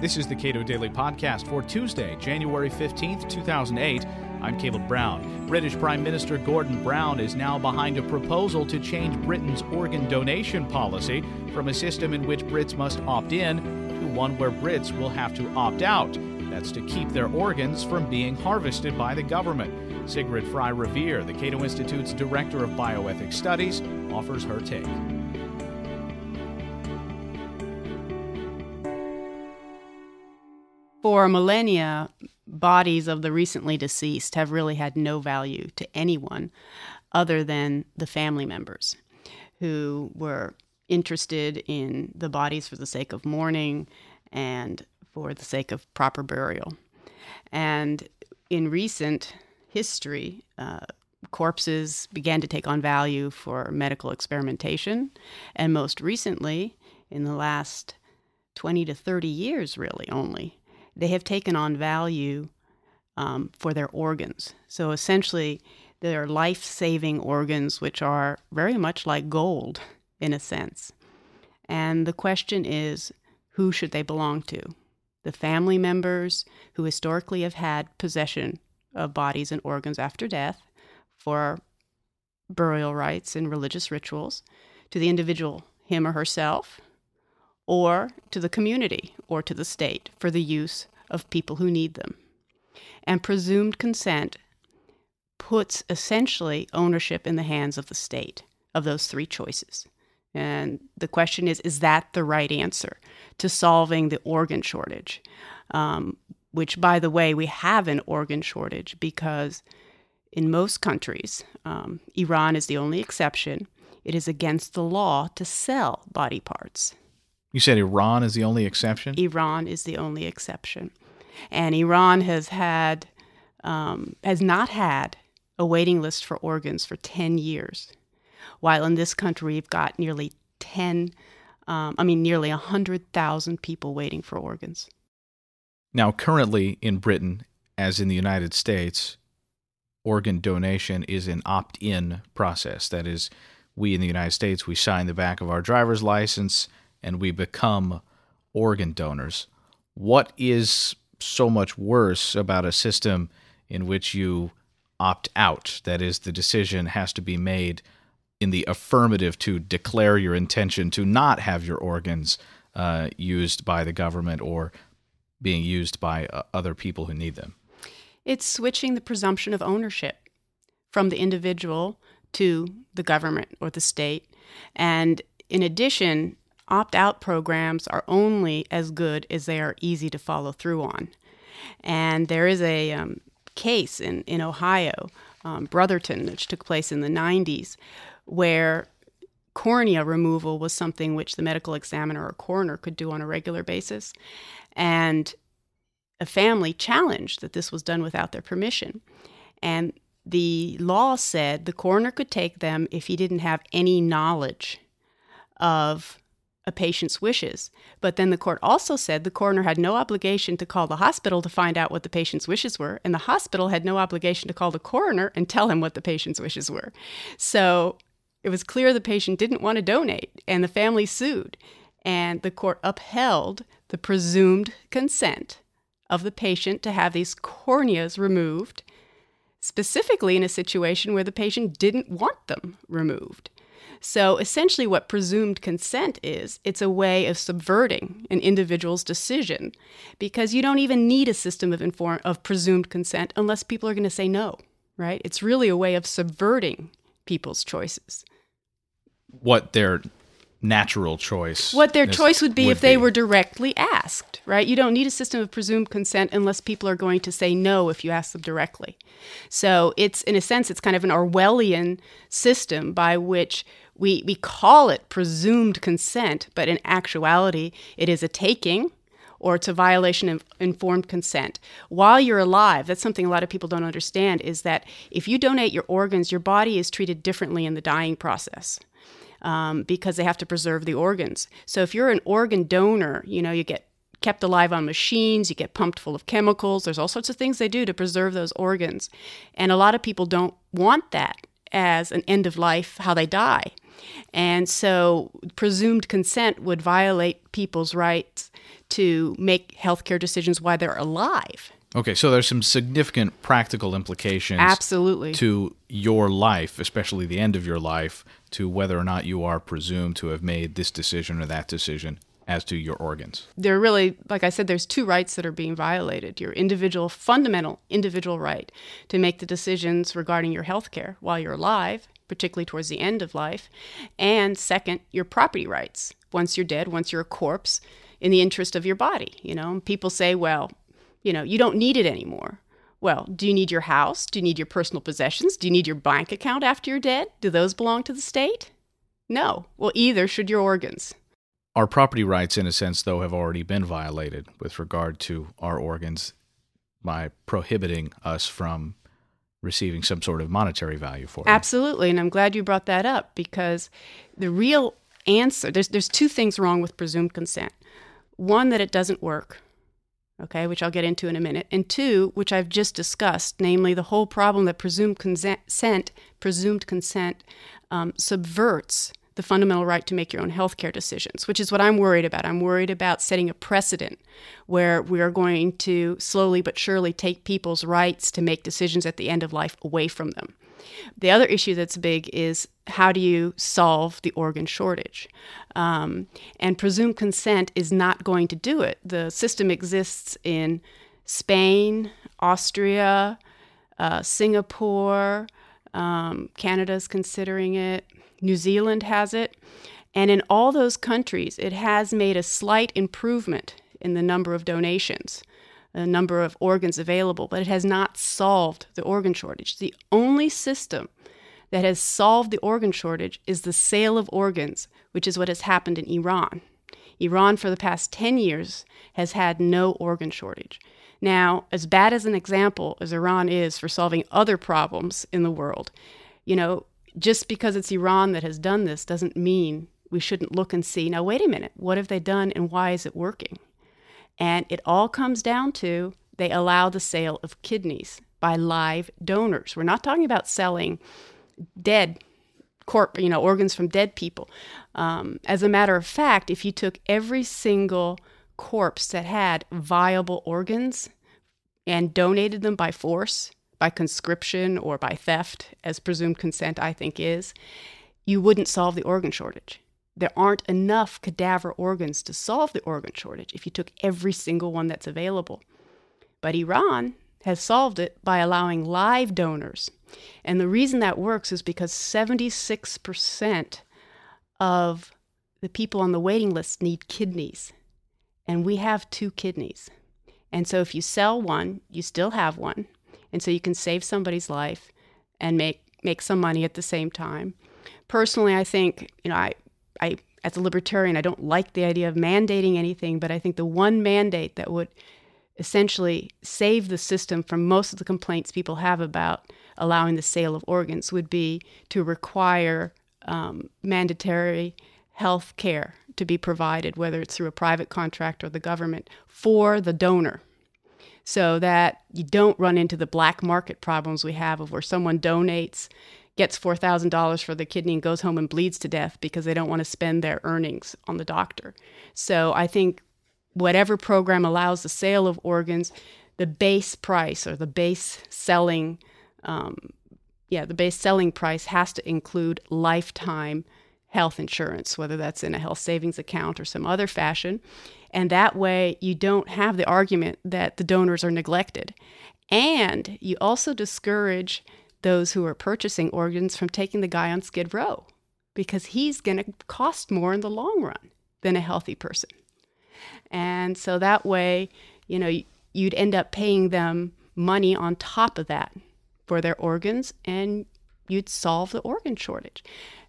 This is the Cato Daily Podcast for Tuesday, January 15th, 2008. I'm Caleb Brown. British Prime Minister Gordon Brown is now behind a proposal to change Britain's organ donation policy from a system in which Brits must opt in to one where Brits will have to opt out. That's to keep their organs from being harvested by the government. Sigrid Fry Revere, the Cato Institute's Director of Bioethics Studies, offers her take. For millennia, bodies of the recently deceased have really had no value to anyone other than the family members who were interested in the bodies for the sake of mourning and for the sake of proper burial. And in recent history, uh, corpses began to take on value for medical experimentation. And most recently, in the last 20 to 30 years, really only, they have taken on value um, for their organs. So essentially, they're life saving organs, which are very much like gold in a sense. And the question is who should they belong to? The family members who historically have had possession of bodies and organs after death for burial rites and religious rituals, to the individual, him or herself, or to the community or to the state for the use of people who need them. And presumed consent puts essentially ownership in the hands of the state of those three choices. And the question is is that the right answer to solving the organ shortage? Um, which, by the way, we have an organ shortage because in most countries, um, Iran is the only exception, it is against the law to sell body parts. You said Iran is the only exception? Iran is the only exception. And Iran has had, um, has not had a waiting list for organs for 10 years. While in this country, we've got nearly 10, um, I mean, nearly 100,000 people waiting for organs. Now, currently in Britain, as in the United States, organ donation is an opt in process. That is, we in the United States, we sign the back of our driver's license and we become organ donors. What is so much worse about a system in which you opt out? That is, the decision has to be made in the affirmative to declare your intention to not have your organs uh, used by the government or being used by uh, other people who need them. It's switching the presumption of ownership from the individual to the government or the state. And in addition, opt out programs are only as good as they are easy to follow through on. And there is a um, case in, in Ohio, um, Brotherton, which took place in the 90s, where cornea removal was something which the medical examiner or coroner could do on a regular basis. And a family challenged that this was done without their permission. And the law said the coroner could take them if he didn't have any knowledge of a patient's wishes. But then the court also said the coroner had no obligation to call the hospital to find out what the patient's wishes were, and the hospital had no obligation to call the coroner and tell him what the patient's wishes were. So it was clear the patient didn't want to donate, and the family sued. And the court upheld the presumed consent of the patient to have these corneas removed, specifically in a situation where the patient didn't want them removed. So essentially, what presumed consent is, it's a way of subverting an individual's decision because you don't even need a system of, inform- of presumed consent unless people are going to say no, right? It's really a way of subverting people's choices. What their natural choice. What their choice would be would if they be. were directly asked, right? You don't need a system of presumed consent unless people are going to say no if you ask them directly. So it's, in a sense, it's kind of an Orwellian system by which we, we call it presumed consent, but in actuality, it is a taking or it's a violation of informed consent. While you're alive, that's something a lot of people don't understand is that if you donate your organs, your body is treated differently in the dying process. Um, because they have to preserve the organs. So if you're an organ donor, you know, you get kept alive on machines, you get pumped full of chemicals. There's all sorts of things they do to preserve those organs. And a lot of people don't want that as an end of life, how they die. And so presumed consent would violate people's rights to make healthcare decisions while they're alive. Okay, so there's some significant practical implications Absolutely. to your life, especially the end of your life, to whether or not you are presumed to have made this decision or that decision as to your organs. There are really, like I said, there's two rights that are being violated. Your individual, fundamental individual right to make the decisions regarding your health care while you're alive, particularly towards the end of life. And second, your property rights once you're dead, once you're a corpse, in the interest of your body. You know, people say, well, you know, you don't need it anymore. Well, do you need your house? Do you need your personal possessions? Do you need your bank account after you're dead? Do those belong to the state? No. Well, either should your organs. Our property rights, in a sense, though, have already been violated with regard to our organs by prohibiting us from receiving some sort of monetary value for them. Absolutely, and I'm glad you brought that up because the real answer there's there's two things wrong with presumed consent. One that it doesn't work, okay, which I'll get into in a minute, and two, which I've just discussed, namely the whole problem that presumed consent, presumed consent, um, subverts the fundamental right to make your own healthcare decisions, which is what I'm worried about. I'm worried about setting a precedent where we are going to slowly but surely take people's rights to make decisions at the end of life away from them. The other issue that's big is how do you solve the organ shortage? Um, and presumed consent is not going to do it. The system exists in Spain, Austria, uh, Singapore, um, Canada's considering it, New Zealand has it. And in all those countries, it has made a slight improvement in the number of donations the number of organs available, but it has not solved the organ shortage. The only system that has solved the organ shortage is the sale of organs, which is what has happened in Iran. Iran, for the past 10 years, has had no organ shortage. Now, as bad as an example as Iran is for solving other problems in the world, you know, just because it's Iran that has done this doesn't mean we shouldn't look and see now, wait a minute, what have they done and why is it working? And it all comes down to they allow the sale of kidneys by live donors. We're not talking about selling dead corp, you know, organs from dead people. Um, as a matter of fact, if you took every single corpse that had viable organs and donated them by force, by conscription, or by theft, as presumed consent, I think is, you wouldn't solve the organ shortage there aren't enough cadaver organs to solve the organ shortage if you took every single one that's available. But Iran has solved it by allowing live donors. And the reason that works is because 76% of the people on the waiting list need kidneys. And we have two kidneys. And so if you sell one, you still have one. And so you can save somebody's life and make, make some money at the same time. Personally, I think, you know, I, I, as a libertarian, I don't like the idea of mandating anything, but I think the one mandate that would essentially save the system from most of the complaints people have about allowing the sale of organs would be to require um, mandatory health care to be provided, whether it's through a private contract or the government, for the donor. So that you don't run into the black market problems we have of where someone donates gets $4,000 for the kidney and goes home and bleeds to death because they don't want to spend their earnings on the doctor. So I think whatever program allows the sale of organs, the base price or the base selling, um, yeah, the base selling price has to include lifetime health insurance, whether that's in a health savings account or some other fashion. And that way, you don't have the argument that the donors are neglected. And you also discourage those who are purchasing organs from taking the guy on Skid Row because he's going to cost more in the long run than a healthy person. And so that way, you know, you'd end up paying them money on top of that for their organs and you'd solve the organ shortage.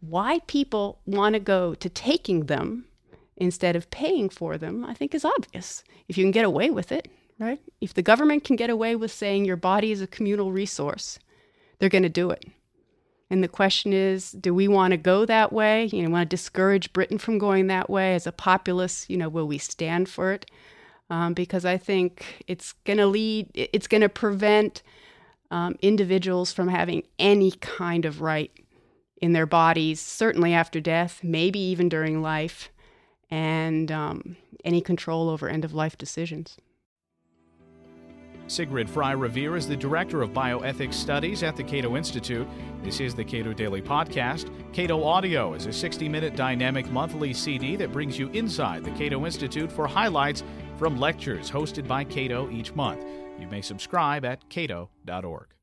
Why people want to go to taking them instead of paying for them, I think is obvious. If you can get away with it, right? If the government can get away with saying your body is a communal resource, they're going to do it. And the question is, do we want to go that way? You know, want to discourage Britain from going that way as a populace? You know, will we stand for it? Um, because I think it's going to lead, it's going to prevent um, individuals from having any kind of right in their bodies, certainly after death, maybe even during life. and um, any control over end of life decisions. Sigrid Fry Revere is the Director of Bioethics Studies at the Cato Institute. This is the Cato Daily Podcast. Cato Audio is a 60 minute dynamic monthly CD that brings you inside the Cato Institute for highlights from lectures hosted by Cato each month. You may subscribe at cato.org.